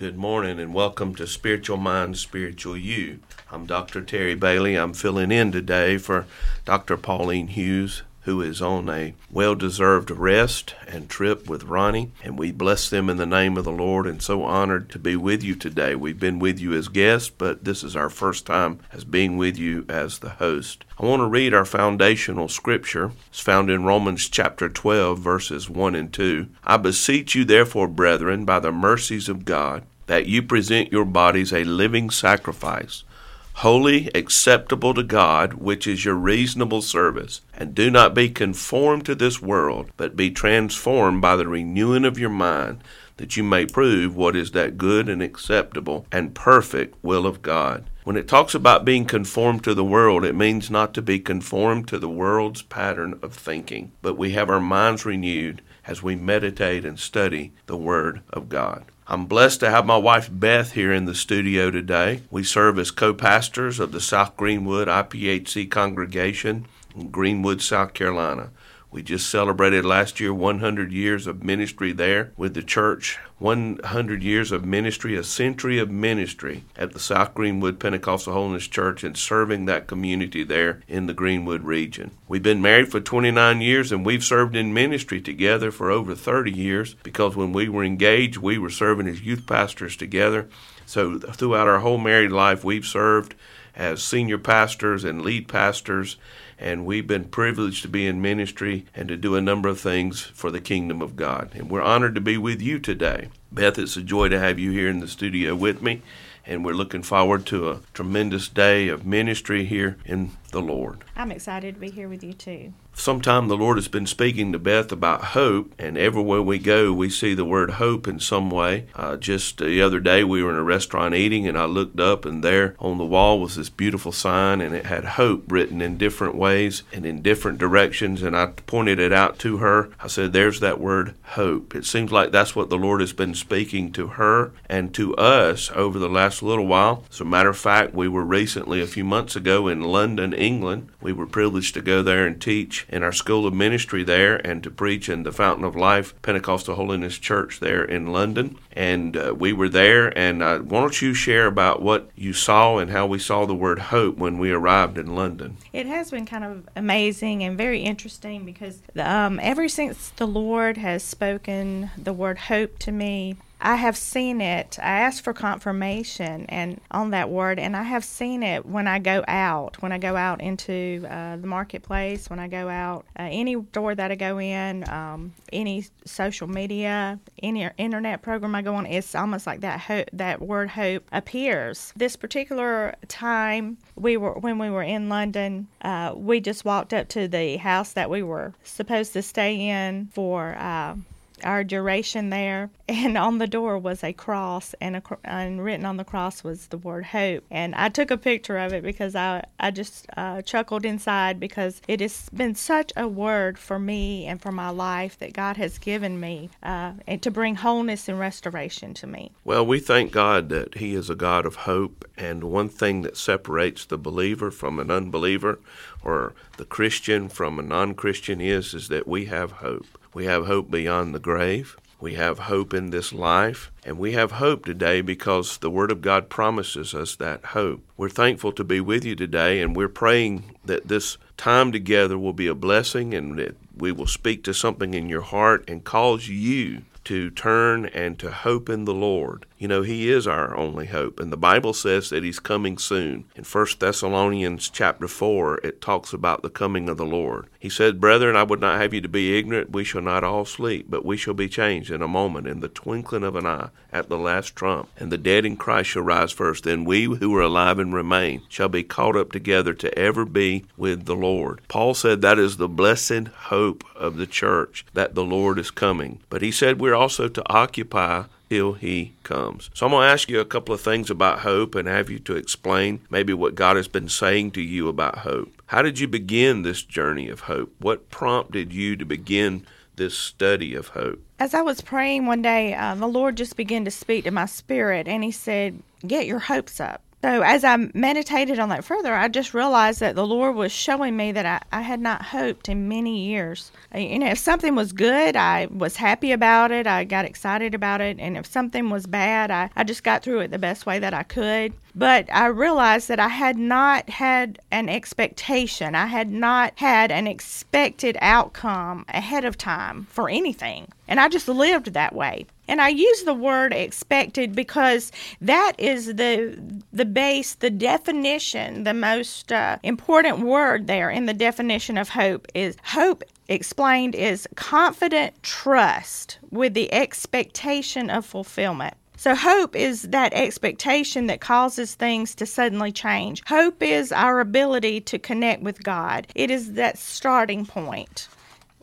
Good morning and welcome to Spiritual Mind, Spiritual You. I'm Dr. Terry Bailey. I'm filling in today for Dr. Pauline Hughes, who is on a well deserved rest and trip with Ronnie. And we bless them in the name of the Lord and so honored to be with you today. We've been with you as guests, but this is our first time as being with you as the host. I want to read our foundational scripture. It's found in Romans chapter 12, verses 1 and 2. I beseech you, therefore, brethren, by the mercies of God, that you present your bodies a living sacrifice holy, acceptable to God, which is your reasonable service. And do not be conformed to this world, but be transformed by the renewing of your mind, that you may prove what is that good and acceptable and perfect will of God. When it talks about being conformed to the world, it means not to be conformed to the world's pattern of thinking, but we have our minds renewed as we meditate and study the Word of God. I'm blessed to have my wife Beth here in the studio today. We serve as co pastors of the South Greenwood IPHC congregation in Greenwood, South Carolina. We just celebrated last year 100 years of ministry there with the church. 100 years of ministry, a century of ministry at the South Greenwood Pentecostal Holiness Church and serving that community there in the Greenwood region. We've been married for 29 years and we've served in ministry together for over 30 years because when we were engaged, we were serving as youth pastors together. So throughout our whole married life, we've served as senior pastors and lead pastors and we've been privileged to be in ministry and to do a number of things for the kingdom of God. And we're honored to be with you today. Beth, it's a joy to have you here in the studio with me, and we're looking forward to a tremendous day of ministry here in the Lord. I'm excited to be here with you too sometime the Lord has been speaking to Beth about hope, and everywhere we go, we see the word hope in some way. Uh, just the other day, we were in a restaurant eating, and I looked up, and there on the wall was this beautiful sign, and it had hope written in different ways and in different directions. And I pointed it out to her. I said, There's that word hope. It seems like that's what the Lord has been speaking to her and to us over the last little while. As a matter of fact, we were recently, a few months ago, in London, England. We were privileged to go there and teach in our School of Ministry there and to preach in the Fountain of Life Pentecostal Holiness Church there in London. And uh, we were there. And uh, why don't you share about what you saw and how we saw the word hope when we arrived in London? It has been kind of amazing and very interesting because um, ever since the Lord has spoken the word hope to me, I have seen it. I asked for confirmation and on that word, and I have seen it when I go out. When I go out into uh, the marketplace, when I go out, uh, any door that I go in, um, any social media, any internet program I go on, it's almost like that hope, that word hope appears. This particular time, we were when we were in London, uh, we just walked up to the house that we were supposed to stay in for uh, our duration there. And on the door was a cross, and, a, and written on the cross was the word hope. And I took a picture of it because I, I just uh, chuckled inside because it has been such a word for me and for my life that God has given me uh, and to bring wholeness and restoration to me. Well, we thank God that He is a God of hope. And one thing that separates the believer from an unbeliever or the Christian from a non Christian is, is that we have hope. We have hope beyond the grave. We have hope in this life. And we have hope today because the Word of God promises us that hope. We're thankful to be with you today, and we're praying that this time together will be a blessing and that we will speak to something in your heart and cause you to turn and to hope in the Lord. You know, He is our only hope. And the Bible says that He's coming soon. In 1 Thessalonians chapter 4, it talks about the coming of the Lord. He said, Brethren, I would not have you to be ignorant. We shall not all sleep, but we shall be changed in a moment, in the twinkling of an eye, at the last trump. And the dead in Christ shall rise first. Then we who are alive and remain shall be caught up together to ever be with the Lord. Paul said that is the blessed hope of the church, that the Lord is coming. But he said we're also to occupy till he comes. So I'm going to ask you a couple of things about hope and have you to explain maybe what God has been saying to you about hope. How did you begin this journey of hope? What prompted you to begin this study of hope? As I was praying one day, uh, the Lord just began to speak to my spirit and He said, Get your hopes up So, as I meditated on that further, I just realized that the Lord was showing me that I, I had not hoped in many years. Uh, you know, if something was good, I was happy about it, I got excited about it. And if something was bad, I, I just got through it the best way that I could. But I realized that I had not had an expectation, I had not had an expected outcome ahead of time for anything. And I just lived that way. And I use the word expected because that is the the base, the definition, the most uh, important word there in the definition of hope is hope explained is confident trust with the expectation of fulfillment. So, hope is that expectation that causes things to suddenly change. Hope is our ability to connect with God, it is that starting point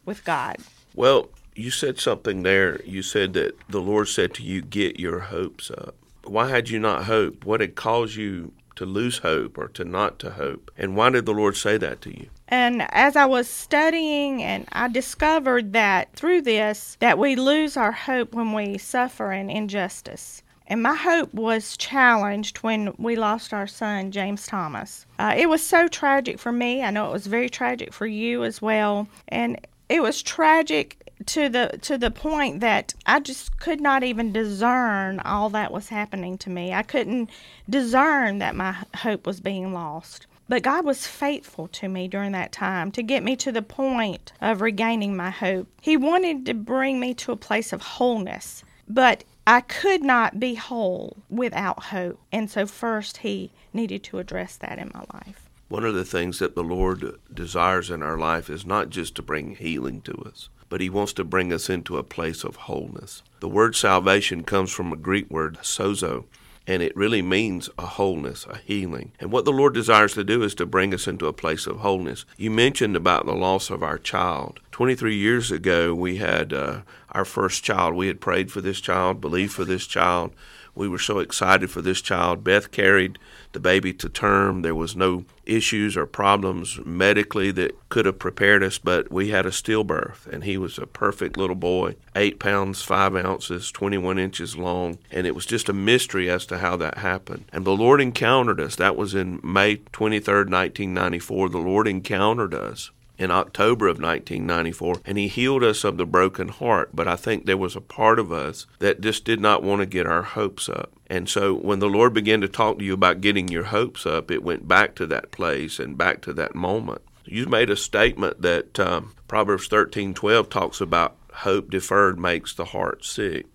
with God. Well, you said something there. You said that the Lord said to you, Get your hopes up. Why had you not hope? What had caused you to lose hope or to not to hope? And why did the Lord say that to you? And as I was studying and I discovered that through this that we lose our hope when we suffer an injustice. And my hope was challenged when we lost our son, James Thomas. Uh, it was so tragic for me. I know it was very tragic for you as well. And it was tragic to the to the point that I just could not even discern all that was happening to me. I couldn't discern that my hope was being lost. But God was faithful to me during that time to get me to the point of regaining my hope. He wanted to bring me to a place of wholeness, but I could not be whole without hope. And so, first, He needed to address that in my life. One of the things that the Lord desires in our life is not just to bring healing to us, but He wants to bring us into a place of wholeness. The word salvation comes from a Greek word, sozo, and it really means a wholeness, a healing. And what the Lord desires to do is to bring us into a place of wholeness. You mentioned about the loss of our child. 23 years ago, we had uh, our first child. We had prayed for this child, believed for this child. We were so excited for this child. Beth carried the baby to term. There was no issues or problems medically that could have prepared us, but we had a stillbirth, and he was a perfect little boy, eight pounds, five ounces, 21 inches long, and it was just a mystery as to how that happened. And the Lord encountered us. That was in May 23rd, 1994. The Lord encountered us in October of 1994, and He healed us of the broken heart. But I think there was a part of us that just did not want to get our hopes up. And so when the Lord began to talk to you about getting your hopes up, it went back to that place and back to that moment. You made a statement that um, Proverbs 13:12 talks about hope deferred makes the heart sick.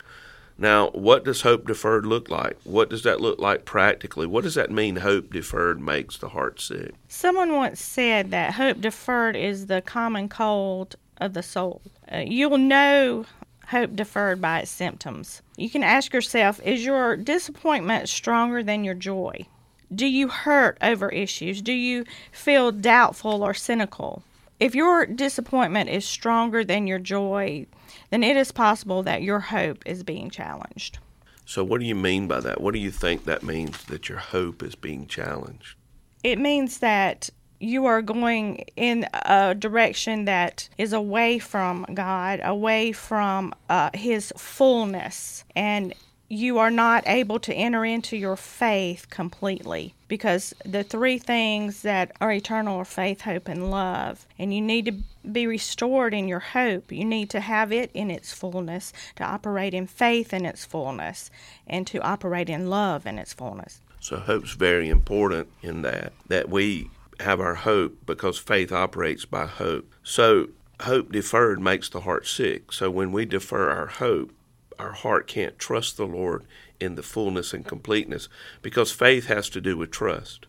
Now, what does hope deferred look like? What does that look like practically? What does that mean, hope deferred makes the heart sick? Someone once said that hope deferred is the common cold of the soul. Uh, you'll know hope deferred by its symptoms. You can ask yourself is your disappointment stronger than your joy? Do you hurt over issues? Do you feel doubtful or cynical? If your disappointment is stronger than your joy, then it is possible that your hope is being challenged. So, what do you mean by that? What do you think that means that your hope is being challenged? It means that you are going in a direction that is away from God, away from uh, His fullness, and you are not able to enter into your faith completely because the three things that are eternal are faith, hope, and love. And you need to be restored in your hope. You need to have it in its fullness, to operate in faith in its fullness, and to operate in love in its fullness. So, hope's very important in that, that we have our hope because faith operates by hope. So, hope deferred makes the heart sick. So, when we defer our hope, our heart can't trust the Lord in the fullness and completeness because faith has to do with trust.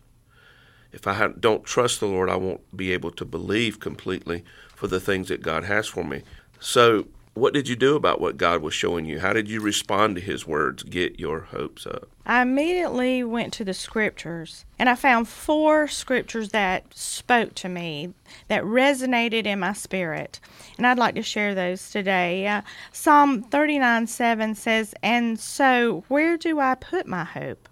If I don't trust the Lord, I won't be able to believe completely for the things that God has for me. So, what did you do about what God was showing you? How did you respond to His words? Get your hopes up. I immediately went to the scriptures and I found four scriptures that spoke to me, that resonated in my spirit. And I'd like to share those today. Uh, Psalm 39 7 says, And so, where do I put my hope?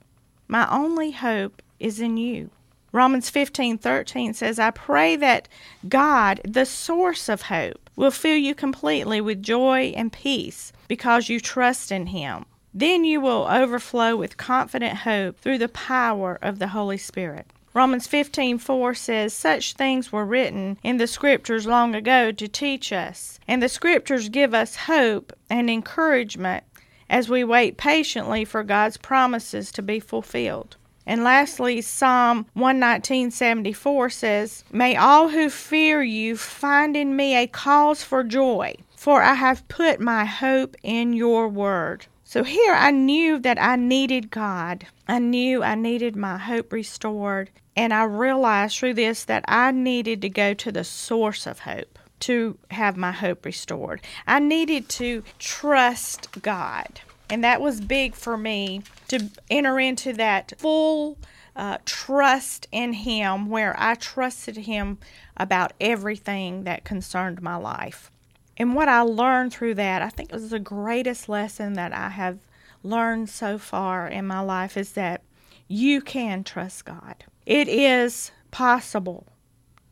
My only hope is in you. Romans 15:13 says, "I pray that God, the source of hope, will fill you completely with joy and peace because you trust in him." Then you will overflow with confident hope through the power of the Holy Spirit. Romans 15:4 says such things were written in the scriptures long ago to teach us and the scriptures give us hope and encouragement as we wait patiently for God's promises to be fulfilled. And lastly, Psalm 119:74 says, "May all who fear you find in me a cause for joy, for I have put my hope in your word." So here I knew that I needed God. I knew I needed my hope restored. And I realized through this that I needed to go to the source of hope to have my hope restored. I needed to trust God. And that was big for me to enter into that full uh, trust in Him where I trusted Him about everything that concerned my life. And what I learned through that, I think it was the greatest lesson that I have learned so far in my life is that you can trust God. It is possible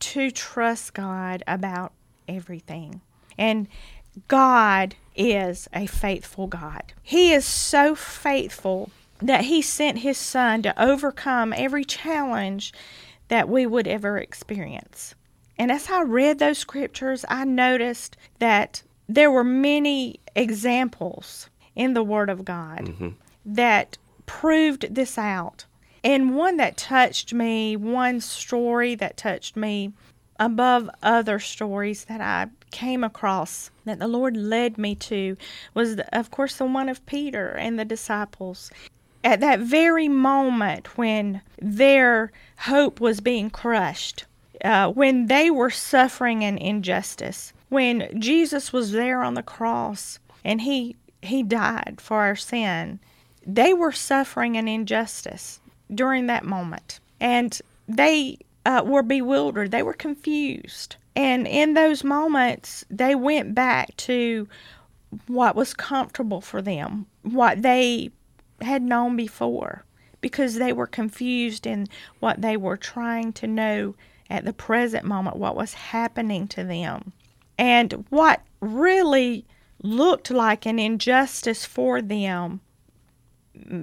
to trust God about everything. And God is a faithful God. He is so faithful that He sent His Son to overcome every challenge that we would ever experience. And as I read those scriptures, I noticed that there were many examples in the Word of God mm-hmm. that proved this out. And one that touched me, one story that touched me above other stories that I came across that the Lord led me to was, of course, the one of Peter and the disciples. At that very moment when their hope was being crushed, uh, when they were suffering an injustice, when Jesus was there on the cross and he he died for our sin, they were suffering an injustice during that moment, and they uh, were bewildered. They were confused, and in those moments, they went back to what was comfortable for them, what they had known before, because they were confused in what they were trying to know at the present moment what was happening to them. And what really looked like an injustice for them,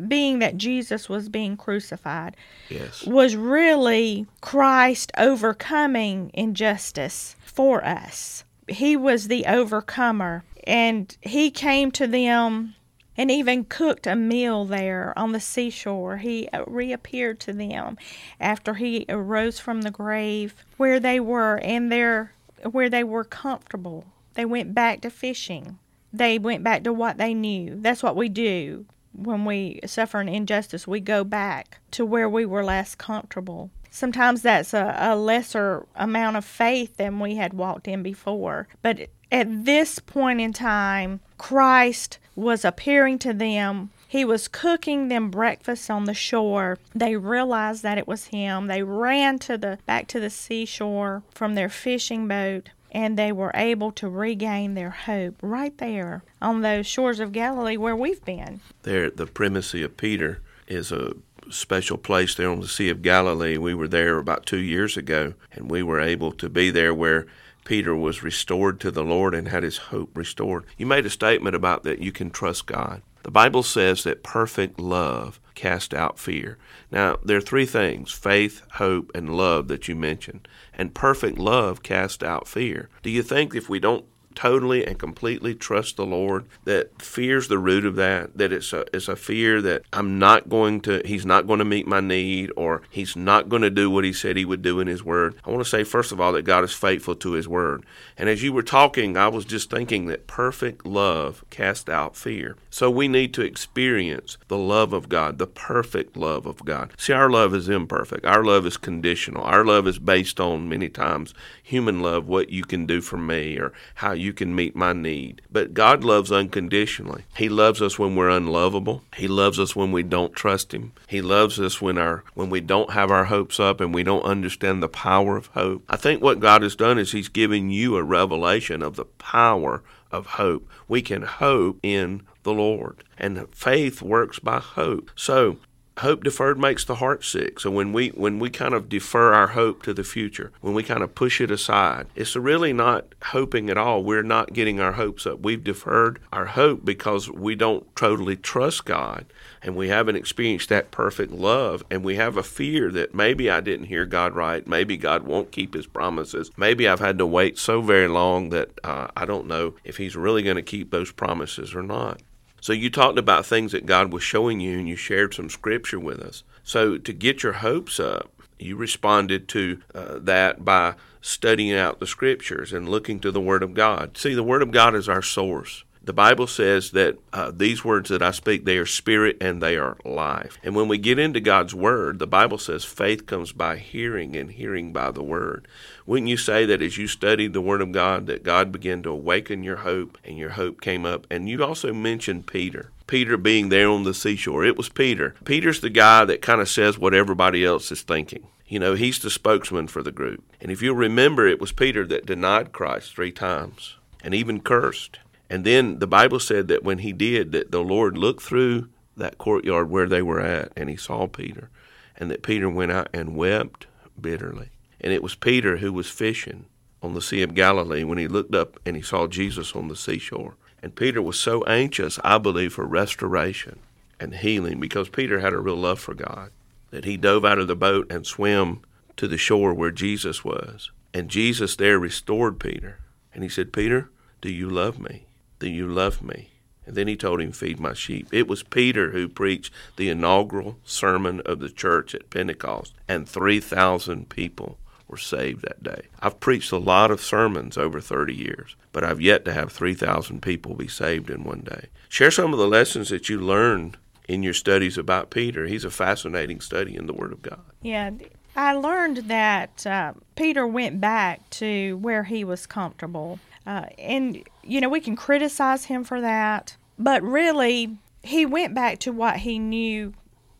being that Jesus was being crucified, yes. was really Christ overcoming injustice for us. He was the overcomer, and he came to them and even cooked a meal there on the seashore. He uh, reappeared to them after he arose from the grave where they were and there where they were comfortable. They went back to fishing. They went back to what they knew. That's what we do when we suffer an injustice. We go back to where we were last comfortable. Sometimes that's a, a lesser amount of faith than we had walked in before. But at this point in time, Christ was appearing to them. He was cooking them breakfast on the shore. They realized that it was him. They ran to the back to the seashore from their fishing boat and they were able to regain their hope right there on those shores of Galilee where we've been. There the primacy of Peter is a special place there on the Sea of Galilee. We were there about 2 years ago and we were able to be there where Peter was restored to the Lord and had his hope restored. You made a statement about that you can trust God. The Bible says that perfect love casts out fear. Now, there are three things faith, hope, and love that you mentioned. And perfect love casts out fear. Do you think if we don't totally and completely trust the Lord, that fear's the root of that, that it's a, it's a fear that I'm not going to, He's not going to meet my need, or He's not going to do what He said He would do in His Word. I want to say, first of all, that God is faithful to His Word. And as you were talking, I was just thinking that perfect love casts out fear. So we need to experience the love of God, the perfect love of God. See, our love is imperfect. Our love is conditional. Our love is based on many times human love, what you can do for me, or how you you can meet my need. But God loves unconditionally. He loves us when we're unlovable. He loves us when we don't trust him. He loves us when our when we don't have our hopes up and we don't understand the power of hope. I think what God has done is he's given you a revelation of the power of hope. We can hope in the Lord. And faith works by hope. So hope deferred makes the heart sick. So when we when we kind of defer our hope to the future, when we kind of push it aside, it's really not hoping at all. We're not getting our hopes up. We've deferred our hope because we don't totally trust God and we haven't experienced that perfect love and we have a fear that maybe I didn't hear God right, maybe God won't keep his promises. Maybe I've had to wait so very long that uh, I don't know if he's really going to keep those promises or not. So you talked about things that God was showing you and you shared some scripture with us. So to get your hopes up, you responded to uh, that by studying out the scriptures and looking to the Word of God. See, the Word of God is our source. The Bible says that uh, these words that I speak, they are spirit and they are life. And when we get into God's Word, the Bible says faith comes by hearing and hearing by the Word. Wouldn't you say that as you studied the Word of God, that God began to awaken your hope and your hope came up? And you also mentioned Peter. Peter being there on the seashore. It was Peter. Peter's the guy that kind of says what everybody else is thinking. You know, he's the spokesman for the group. And if you remember, it was Peter that denied Christ three times and even cursed. And then the Bible said that when he did, that the Lord looked through that courtyard where they were at and he saw Peter, and that Peter went out and wept bitterly. And it was Peter who was fishing on the Sea of Galilee when he looked up and he saw Jesus on the seashore. And Peter was so anxious, I believe, for restoration and healing because Peter had a real love for God that he dove out of the boat and swam to the shore where Jesus was. And Jesus there restored Peter. And he said, Peter, do you love me? Do you love me? And then he told him, Feed my sheep. It was Peter who preached the inaugural sermon of the church at Pentecost, and 3,000 people were saved that day. I've preached a lot of sermons over 30 years, but I've yet to have 3,000 people be saved in one day. Share some of the lessons that you learned in your studies about Peter. He's a fascinating study in the Word of God. Yeah, I learned that uh, Peter went back to where he was comfortable. Uh, and, you know, we can criticize him for that, but really, he went back to what he knew,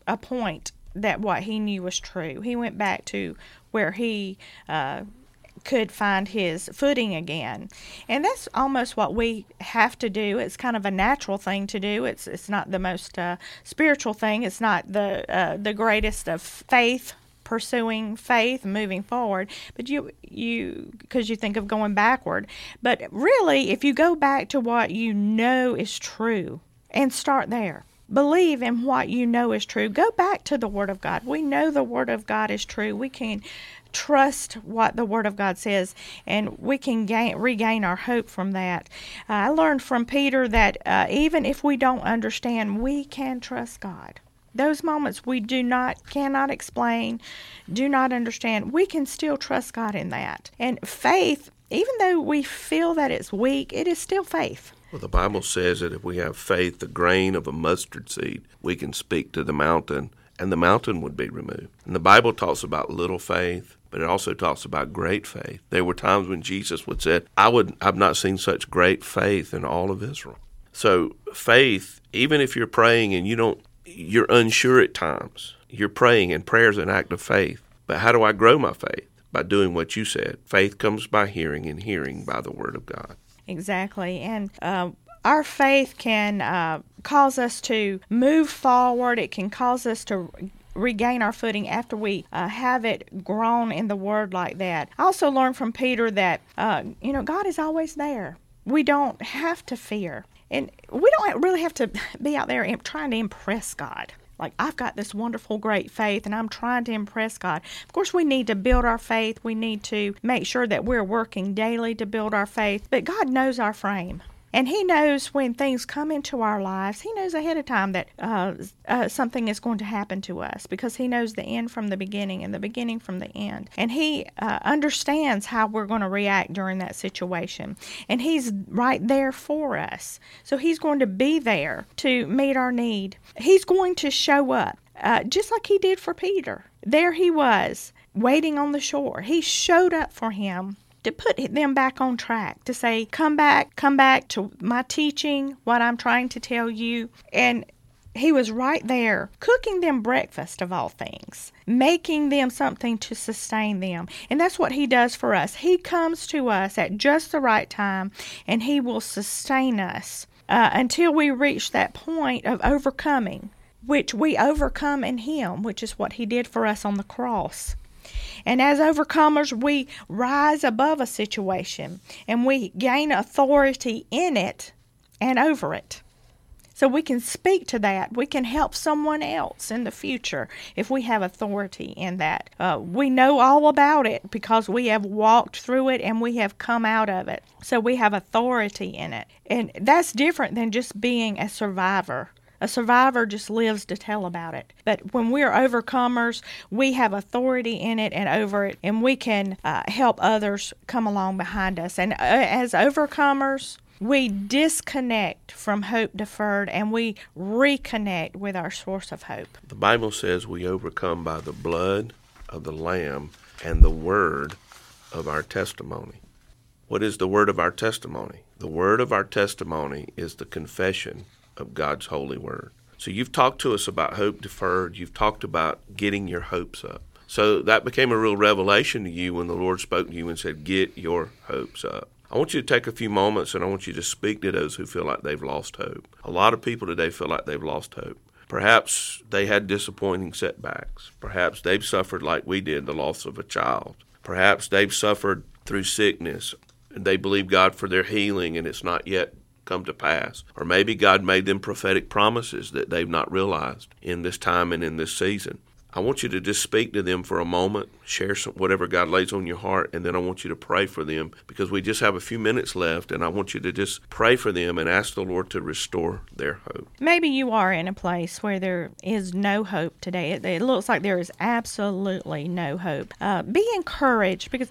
a point that what he knew was true. He went back to where he uh, could find his footing again. And that's almost what we have to do. It's kind of a natural thing to do. It's it's not the most uh, spiritual thing. It's not the uh, the greatest of faith pursuing faith moving forward but you you because you think of going backward. But really if you go back to what you know is true and start there believe in what you know is true. Go back to the word of god. We know the word of god is true. We can trust what the Word of God says, and we can gain, regain our hope from that. Uh, I learned from Peter that uh, even if we don't understand, we can trust God those moments we do not cannot explain do not understand we can still trust god in that. And faith even though we feel that it's weak it is still faith. Well the bible says that if we have faith the grain of a mustard seed we can speak to the mountain and the mountain would be removed. And the bible talks about little faith but it also talks about great faith. There were times when jesus would say i would i've not seen such great faith in all of israel. So faith even if you're praying and you don't you're unsure at times. You're praying, and prayer is an act of faith. But how do I grow my faith? By doing what you said. Faith comes by hearing, and hearing by the Word of God. Exactly. And uh, our faith can uh, cause us to move forward, it can cause us to regain our footing after we uh, have it grown in the Word like that. I also learned from Peter that, uh, you know, God is always there. We don't have to fear. And we don't really have to be out there trying to impress God. Like, I've got this wonderful, great faith, and I'm trying to impress God. Of course, we need to build our faith. We need to make sure that we're working daily to build our faith. But God knows our frame. And He knows when things come into our lives, He knows ahead of time that uh, uh, something is going to happen to us because He knows the end from the beginning and the beginning from the end. And He uh, understands how we're going to react during that situation. And He's right there for us. So He's going to be there to meet our need. He's going to show up, uh, just like He did for Peter. There He was, waiting on the shore. He showed up for him to put them back on track, to say, come back, come back to my teaching, what I'm trying to tell you. And he was right there cooking them breakfast of all things, making them something to sustain them. And that's what he does for us. He comes to us at just the right time and he will sustain us uh, until we reach that point of overcoming which we overcome in Him, which is what He did for us on the cross. And as overcomers, we rise above a situation and we gain authority in it and over it. So we can speak to that. We can help someone else in the future if we have authority in that. Uh, we know all about it because we have walked through it and we have come out of it. So we have authority in it. And that's different than just being a survivor. A survivor just lives to tell about it. But when we're overcomers, we have authority in it and over it, and we can uh, help others come along behind us. And uh, as overcomers, we disconnect from hope deferred and we reconnect with our source of hope. The Bible says we overcome by the blood of the Lamb and the word of our testimony. What is the word of our testimony? The word of our testimony is the confession of God's holy word. So you've talked to us about hope deferred, you've talked about getting your hopes up. So that became a real revelation to you when the Lord spoke to you and said, Get your hopes up. I want you to take a few moments and I want you to speak to those who feel like they've lost hope. A lot of people today feel like they've lost hope. Perhaps they had disappointing setbacks. Perhaps they've suffered like we did the loss of a child. Perhaps they've suffered through sickness and they believe God for their healing and it's not yet come to pass. Or maybe God made them prophetic promises that they've not realized in this time and in this season. I want you to just speak to them for a moment, share some, whatever God lays on your heart, and then I want you to pray for them because we just have a few minutes left, and I want you to just pray for them and ask the Lord to restore their hope. Maybe you are in a place where there is no hope today. It, it looks like there is absolutely no hope. Uh, be encouraged because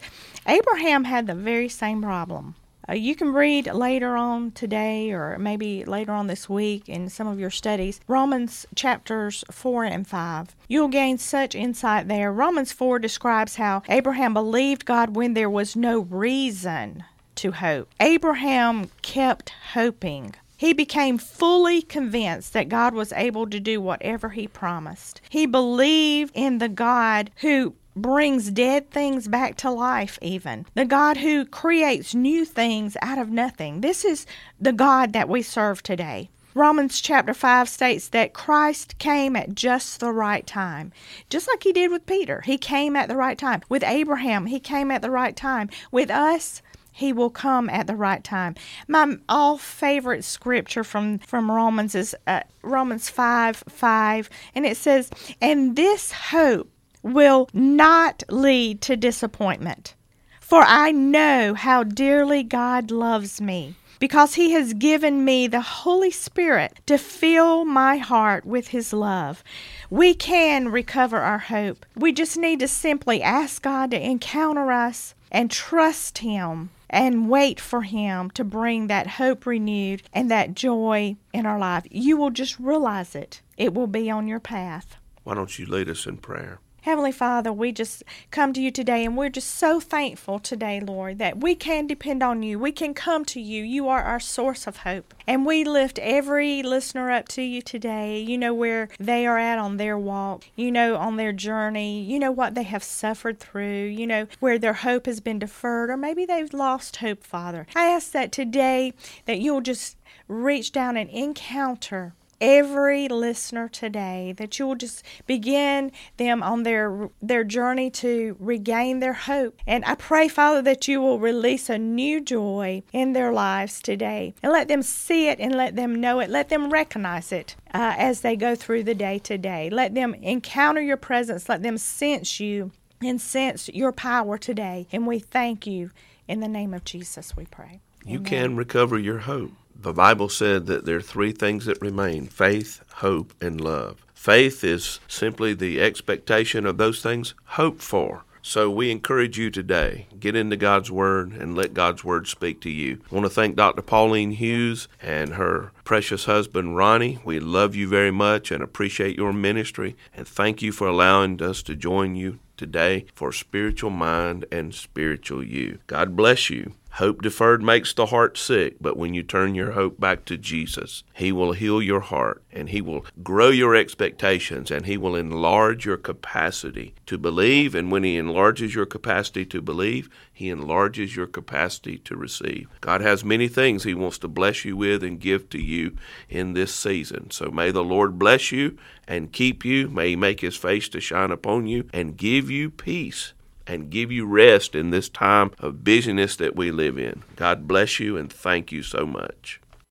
Abraham had the very same problem. Uh, you can read later on today or maybe later on this week in some of your studies Romans chapters 4 and 5. You'll gain such insight there. Romans 4 describes how Abraham believed God when there was no reason to hope. Abraham kept hoping. He became fully convinced that God was able to do whatever he promised. He believed in the God who brings dead things back to life, even. The God who creates new things out of nothing. This is the God that we serve today. Romans chapter 5 states that Christ came at just the right time, just like he did with Peter. He came at the right time. With Abraham, he came at the right time. With us, he will come at the right time. My all favorite scripture from, from Romans is uh, Romans 5 5, and it says, And this hope will not lead to disappointment. For I know how dearly God loves me, because He has given me the Holy Spirit to fill my heart with His love. We can recover our hope. We just need to simply ask God to encounter us and trust Him and wait for Him to bring that hope renewed and that joy in our life. You will just realize it, it will be on your path. Why don't you lead us in prayer? Heavenly Father, we just come to you today and we're just so thankful today, Lord, that we can depend on you. We can come to you. You are our source of hope. And we lift every listener up to you today. You know where they are at on their walk, you know, on their journey, you know what they have suffered through, you know, where their hope has been deferred, or maybe they've lost hope, Father. I ask that today that you'll just reach down and encounter every listener today that you will just begin them on their their journey to regain their hope. And i pray father that you will release a new joy in their lives today. And let them see it and let them know it. Let them recognize it uh, as they go through the day today. Let them encounter your presence. Let them sense you and sense your power today. And we thank you. In the name of jesus we pray. You Amen. can recover your hope the Bible said that there are three things that remain faith, hope, and love. Faith is simply the expectation of those things hoped for. So we encourage you today, get into God's Word and let God's Word speak to you. I want to thank Dr. Pauline Hughes and her precious husband, Ronnie. We love you very much and appreciate your ministry. And thank you for allowing us to join you today for Spiritual Mind and Spiritual You. God bless you. Hope deferred makes the heart sick, but when you turn your hope back to Jesus, He will heal your heart and He will grow your expectations and He will enlarge your capacity to believe. And when He enlarges your capacity to believe, He enlarges your capacity to receive. God has many things He wants to bless you with and give to you in this season. So may the Lord bless you and keep you. May He make His face to shine upon you and give you peace and give you rest in this time of busyness that we live in. God bless you and thank you so much.